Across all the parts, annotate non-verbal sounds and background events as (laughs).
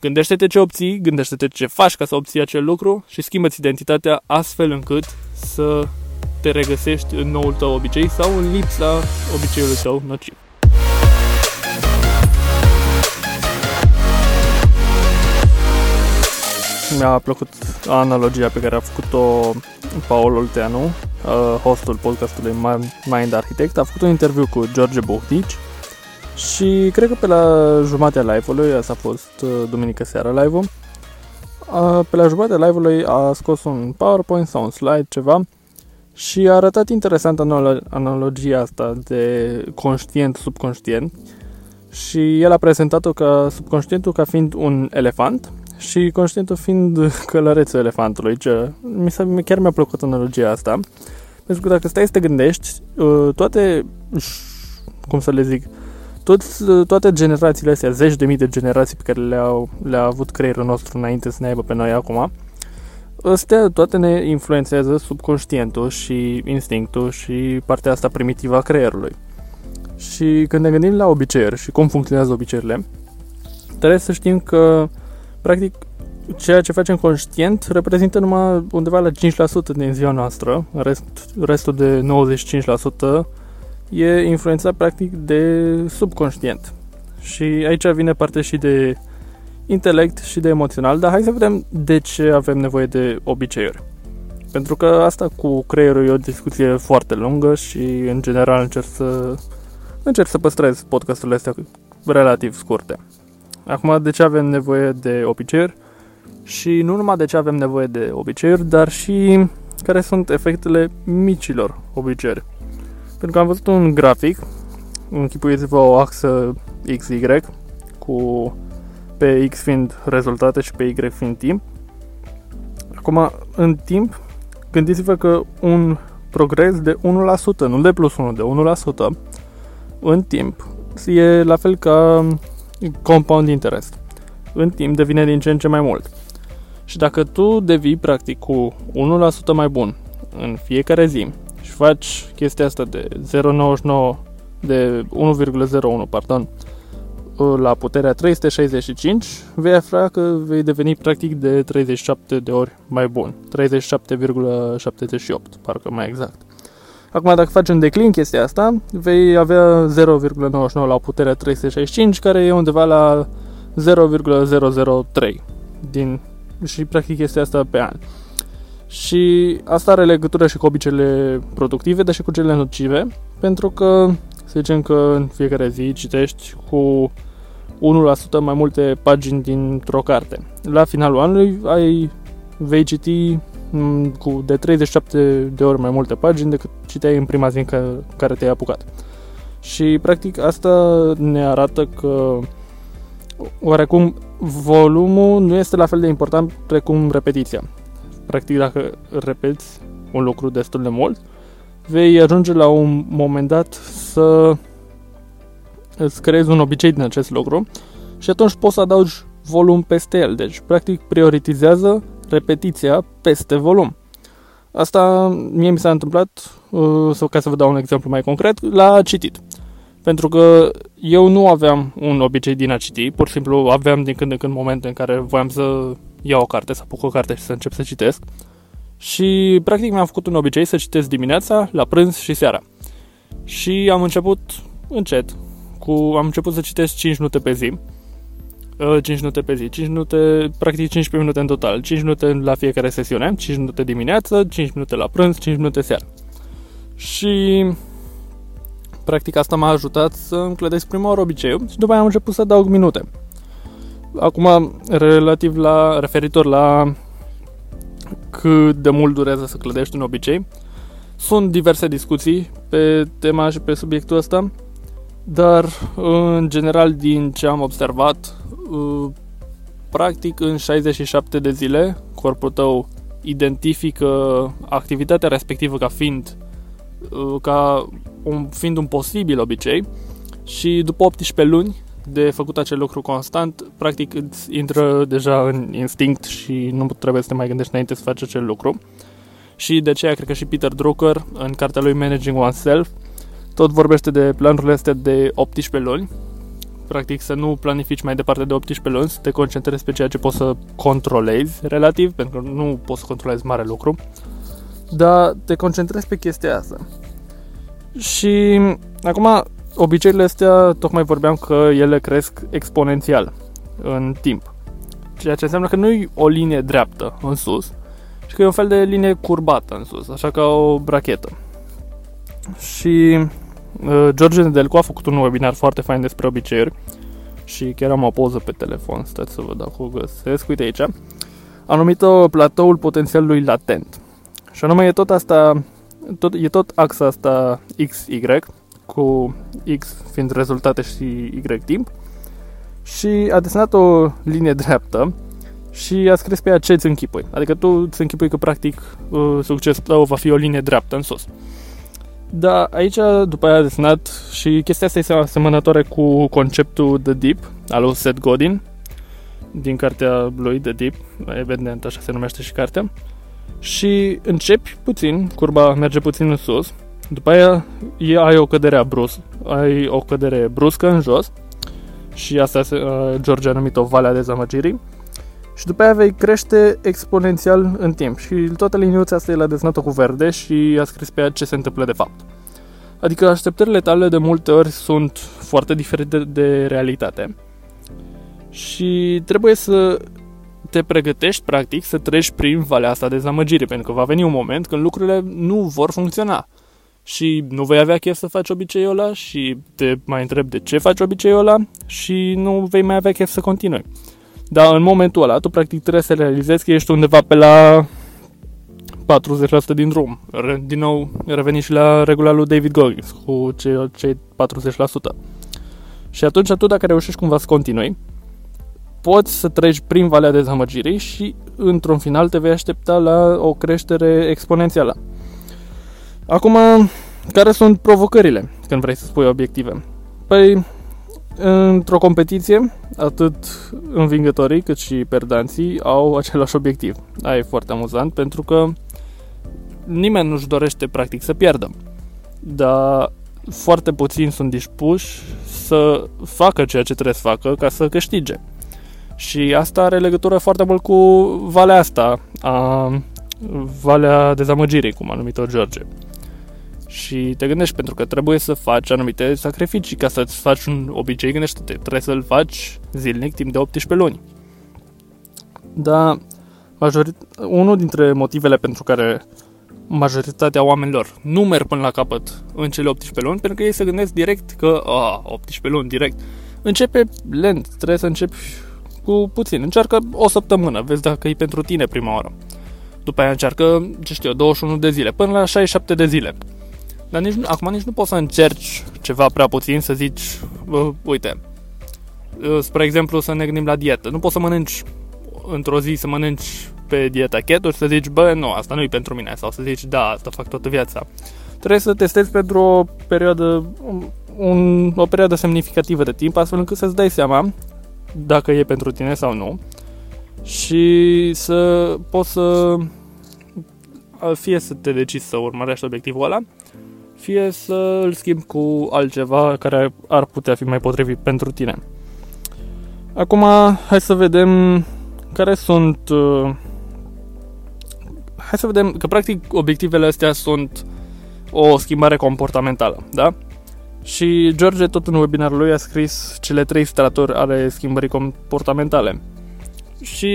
Gândește-te ce obții, gândește-te ce faci ca să obții acel lucru și schimbă-ți identitatea astfel încât să te regăsești în noul tău obicei sau în lipsa obiceiului tău nociv. Mi-a plăcut analogia pe care a făcut-o Paul Olteanu, uh, hostul podcastului Mind Architect. A făcut un interviu cu George Buhtici și cred că pe la jumatea live-ului, asta a fost uh, duminică seara live-ul, uh, pe la jumatea live-ului a scos un PowerPoint sau un slide, ceva, și a arătat interesant analogia asta de conștient-subconștient și el a prezentat-o ca subconștientul ca fiind un elefant și conștientul fiind (laughs) călărețul elefantului. Ce, mi s-a, chiar mi-a plăcut analogia asta. Pentru că dacă stai să te gândești, uh, toate, cum să le zic, toți, toate generațiile astea, zeci de mii de generații pe care le-au, le-a avut creierul nostru înainte să ne aibă pe noi acum, astea toate ne influențează subconștientul și instinctul și partea asta primitivă a creierului. Și când ne gândim la obiceiuri și cum funcționează obiceiurile, trebuie să știm că, practic, ceea ce facem conștient reprezintă numai undeva la 5% din ziua noastră, rest, restul de 95% e influențat practic de subconștient. Și aici vine parte și de intelect și de emoțional, dar hai să vedem de ce avem nevoie de obiceiuri. Pentru că asta cu creierul e o discuție foarte lungă și în general încerc să încerc să păstrez podcasturile astea relativ scurte. Acum, de ce avem nevoie de obiceiuri? Și nu numai de ce avem nevoie de obiceiuri, dar și care sunt efectele micilor obiceiuri. Pentru că am văzut un grafic, închipuiți-vă o axă XY cu pe X fiind rezultate și pe Y fiind timp. Acum, în timp, gândiți-vă că un progres de 1%, nu de plus 1, de 1%, în timp, e la fel ca compound interest. În timp devine din ce în ce mai mult. Și dacă tu devii practic cu 1% mai bun în fiecare zi și faci chestia asta de 0,99 de 1,01, pardon, la puterea 365, vei afla că vei deveni practic de 37 de ori mai bun. 37,78, parcă mai exact. Acum, dacă faci un declin chestia asta, vei avea 0,99 la puterea 365, care e undeva la 0,003 din, și practic este asta pe an. Și asta are legătură și cu obiceiurile productive, dar și cu cele nocive, pentru că să zicem că în fiecare zi citești cu 1% mai multe pagini dintr-o carte. La finalul anului ai, vei citi mm, cu de 37 de ori mai multe pagini decât citeai în prima zi în care te-ai apucat. Și practic asta ne arată că oarecum volumul nu este la fel de important precum repetiția. Practic dacă repeți un lucru destul de mult, vei ajunge la un moment dat să îți creezi un obicei din acest lucru și atunci poți să adaugi volum peste el. Deci, practic, prioritizează repetiția peste volum. Asta mie mi s-a întâmplat, uh, sau ca să vă dau un exemplu mai concret, la citit. Pentru că eu nu aveam un obicei din a citi, pur și simplu aveam din când în când momente în care voiam să iau o carte, să apuc o carte și să încep să citesc. Și practic mi-am făcut un obicei să citesc dimineața, la prânz și seara. Și am început încet, cu, am început să citesc 5 minute pe zi. 5 uh, minute pe zi, 5 minute, practic 15 minute în total, 5 minute la fiecare sesiune, 5 minute dimineață, 5 minute la prânz, 5 minute seara. Și practic asta m-a ajutat să îmi clădesc prima oară obiceiul și după aia am început să adaug minute. Acum, relativ la, referitor la cât de mult durează să clădești un obicei, sunt diverse discuții pe tema și pe subiectul ăsta. Dar, în general, din ce am observat, uh, practic în 67 de zile, corpul tău identifică activitatea respectivă ca fiind uh, ca un, fiind un posibil obicei și după 18 luni de făcut acel lucru constant, practic îți intră deja în instinct și nu trebuie să te mai gândești înainte să faci acel lucru. Și de aceea cred că și Peter Drucker, în cartea lui Managing Oneself, tot vorbește de planurile astea de 18 luni, practic să nu planifici mai departe de 18 luni, să te concentrezi pe ceea ce poți să controlezi relativ, pentru că nu poți să controlezi mare lucru, dar te concentrezi pe chestia asta. Și acum, obiceiurile astea, tocmai vorbeam că ele cresc exponențial în timp. Ceea ce înseamnă că nu e o linie dreaptă în sus, și că e un fel de linie curbată în sus, așa ca o brachetă. Și uh, George Nedelcu a făcut un webinar foarte fain despre obiceiuri și chiar am o poză pe telefon, stați să vă dau cu găsesc, uite aici. A numit-o platoul potențialului latent. Și anume e tot asta, tot, e tot axa asta XY, cu X fiind rezultate și Y timp, și a desenat o linie dreaptă și a scris pe ea ce îți închipui. Adică tu îți închipui că practic uh, succesul tău va fi o linie dreaptă în sus. Da, aici după aia a desenat și chestia asta este asemănătoare cu conceptul The Deep al lui Seth Godin din cartea lui The Deep, evident așa se numește și cartea. Și începi puțin, curba merge puțin în sus, după aia ai o cădere brus, ai o cădere bruscă în jos și asta uh, George a numit o valea dezamăgirii și după aia vei crește exponențial în timp și toată liniuța asta el a desenat cu verde și a scris pe ea ce se întâmplă de fapt. Adică așteptările tale de multe ori sunt foarte diferite de realitate și trebuie să te pregătești practic să treci prin valea asta de dezamăgire, pentru că va veni un moment când lucrurile nu vor funcționa și nu vei avea chef să faci obiceiul ăla și te mai întreb de ce faci obiceiul ăla și nu vei mai avea chef să continui. Dar în momentul ăla, tu practic trebuie să realizezi că ești undeva pe la 40% din drum. Din nou, reveni și la regula lui David Goggins cu cei, cei 40%. Și atunci tu, dacă reușești cumva să continui, poți să treci prin valea dezamăgirii și într-un final te vei aștepta la o creștere exponențială. Acum, care sunt provocările când vrei să spui obiective? Păi, într-o competiție, atât învingătorii cât și perdanții au același obiectiv. Aia e foarte amuzant pentru că nimeni nu-și dorește practic să pierdă. Dar foarte puțini sunt dispuși să facă ceea ce trebuie să facă ca să câștige. Și asta are legătură foarte mult cu valea asta, a, valea dezamăgirii, cum a numit-o George. Și te gândești pentru că trebuie să faci anumite sacrificii ca să-ți faci un obicei, gândește-te, trebuie să-l faci zilnic timp de 18 luni. Dar majorit- unul dintre motivele pentru care majoritatea oamenilor nu merg până la capăt în cele 18 luni, pentru că ei se gândesc direct că, a, 18 luni direct, începe lent, trebuie să începi cu puțin. Încearcă o săptămână, vezi dacă e pentru tine prima oară. După aia încearcă, ce știu 21 de zile, până la 67 de zile. Dar nici, acum nici nu poți să încerci ceva prea puțin, să zici, uh, uite, uh, spre exemplu să ne gândim la dietă. Nu poți să mănânci într-o zi, să mănânci pe dieta keto și să zici, bă, nu, asta nu e pentru mine, sau să zici, da, asta fac toată viața. Trebuie să testezi pentru o perioadă, un, o perioadă semnificativă de timp, astfel încât să-ți dai seama dacă e pentru tine sau nu și să poți să fie să te decizi să urmărești obiectivul ăla fie să îl schimbi cu altceva care ar putea fi mai potrivit pentru tine. Acum, hai să vedem care sunt... Uh, hai să vedem că, practic, obiectivele astea sunt o schimbare comportamentală, da? Și George, tot în webinarul lui, a scris cele trei straturi ale schimbării comportamentale. Și,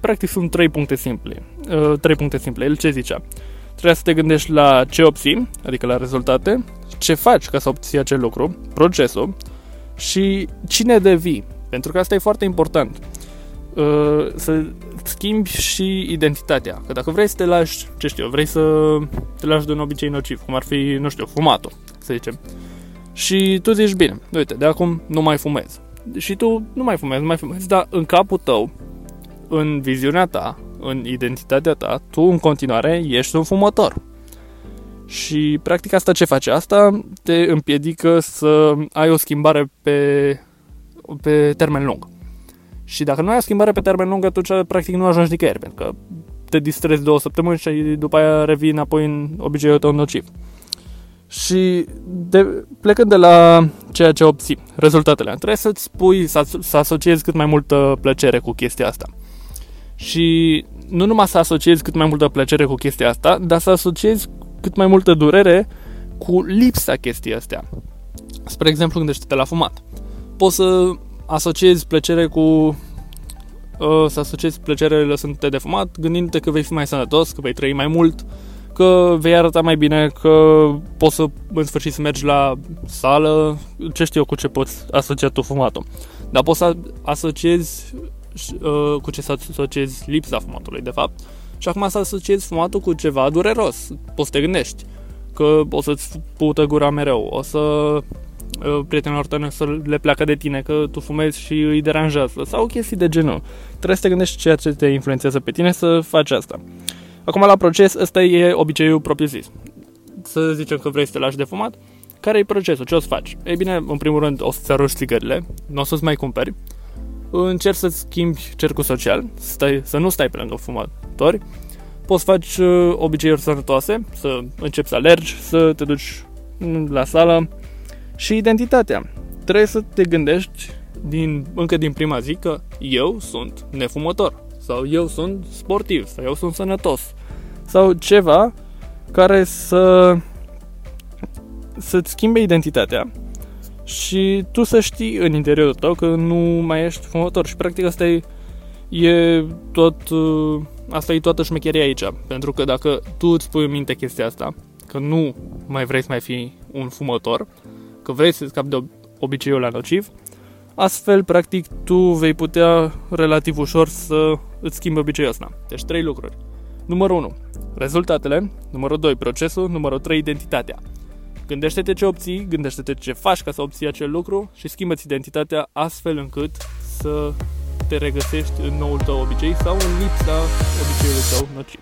practic, sunt trei puncte simple. Uh, trei puncte simple. El ce zicea? Trebuie să te gândești la ce obții, adică la rezultate, ce faci ca să obții acel lucru, procesul și cine devii. Pentru că asta e foarte important. Uh, să schimbi și identitatea. Că dacă vrei să te lași, ce știu, vrei să te lași de un obicei nociv, cum ar fi, nu știu, fumatul, să zicem. Și tu zici, bine, uite, de acum nu mai fumezi. Și tu nu mai fumezi, nu mai fumezi, dar în capul tău, în viziunea ta, în identitatea ta, tu în continuare ești un fumător. Și practic asta ce face? Asta te împiedică să ai o schimbare pe, pe termen lung. Și dacă nu ai o schimbare pe termen lung, atunci practic nu ajungi nicăieri, pentru că te distrezi două săptămâni și după aia revii înapoi în obiceiul tău nociv. Și de, plecând de la ceea ce obții, rezultatele, trebuie să-ți pui, să, să asociezi cât mai multă plăcere cu chestia asta. Și nu numai să asociezi cât mai multă plăcere cu chestia asta, dar să asociezi cât mai multă durere cu lipsa chestii astea. Spre exemplu, gândește-te la fumat. Poți să asociezi plăcere cu uh, să asociezi plăcere lăsându-te de fumat, gândindu-te că vei fi mai sănătos, că vei trăi mai mult, că vei arăta mai bine, că poți să în sfârșit să mergi la sală, ce știu eu cu ce poți asocia tu fumatul. Dar poți să asociezi uh, cu ce să asociezi lipsa fumatului, de fapt. Și acum să asociezi fumatul cu ceva dureros. Poți să te gândești că o să-ți pută gura mereu, o să uh, prietenilor tăi să le pleacă de tine, că tu fumezi și îi deranjează sau chestii de genul. Trebuie să te gândești ceea ce te influențează pe tine să faci asta. Acum la proces, ăsta e obiceiul propriu zis. Să zicem că vrei să te lași de fumat, care e procesul? Ce o să faci? Ei bine, în primul rând o să-ți aruși țigările, nu o să-ți mai cumperi, încerci să-ți schimbi cercul social, stai, să nu stai pe lângă fumatori, poți face uh, obiceiuri sănătoase, să începi să alergi, să te duci la sală. Și identitatea. Trebuie să te gândești din, încă din prima zi că eu sunt nefumător sau eu sunt sportiv sau eu sunt sănătos sau ceva care să să-ți schimbe identitatea și tu să știi în interiorul tău că nu mai ești fumător și practic asta e, e tot uh, asta e toată șmecheria aici. Pentru că dacă tu îți pui în minte chestia asta că nu mai vrei să mai fii un fumător că vrei să scapi de obiceiul la nociv astfel practic tu vei putea relativ ușor să îți schimbi obiceiul ăsta. Deci trei lucruri. Numărul 1 rezultatele. Numărul 2 procesul. Numărul 3 identitatea Gândește-te ce obții, gândește-te ce faci ca să obții acel lucru și schimbă-ți identitatea astfel încât să te regăsești în noul tău obicei sau în lipsa obiceiului tău nociv.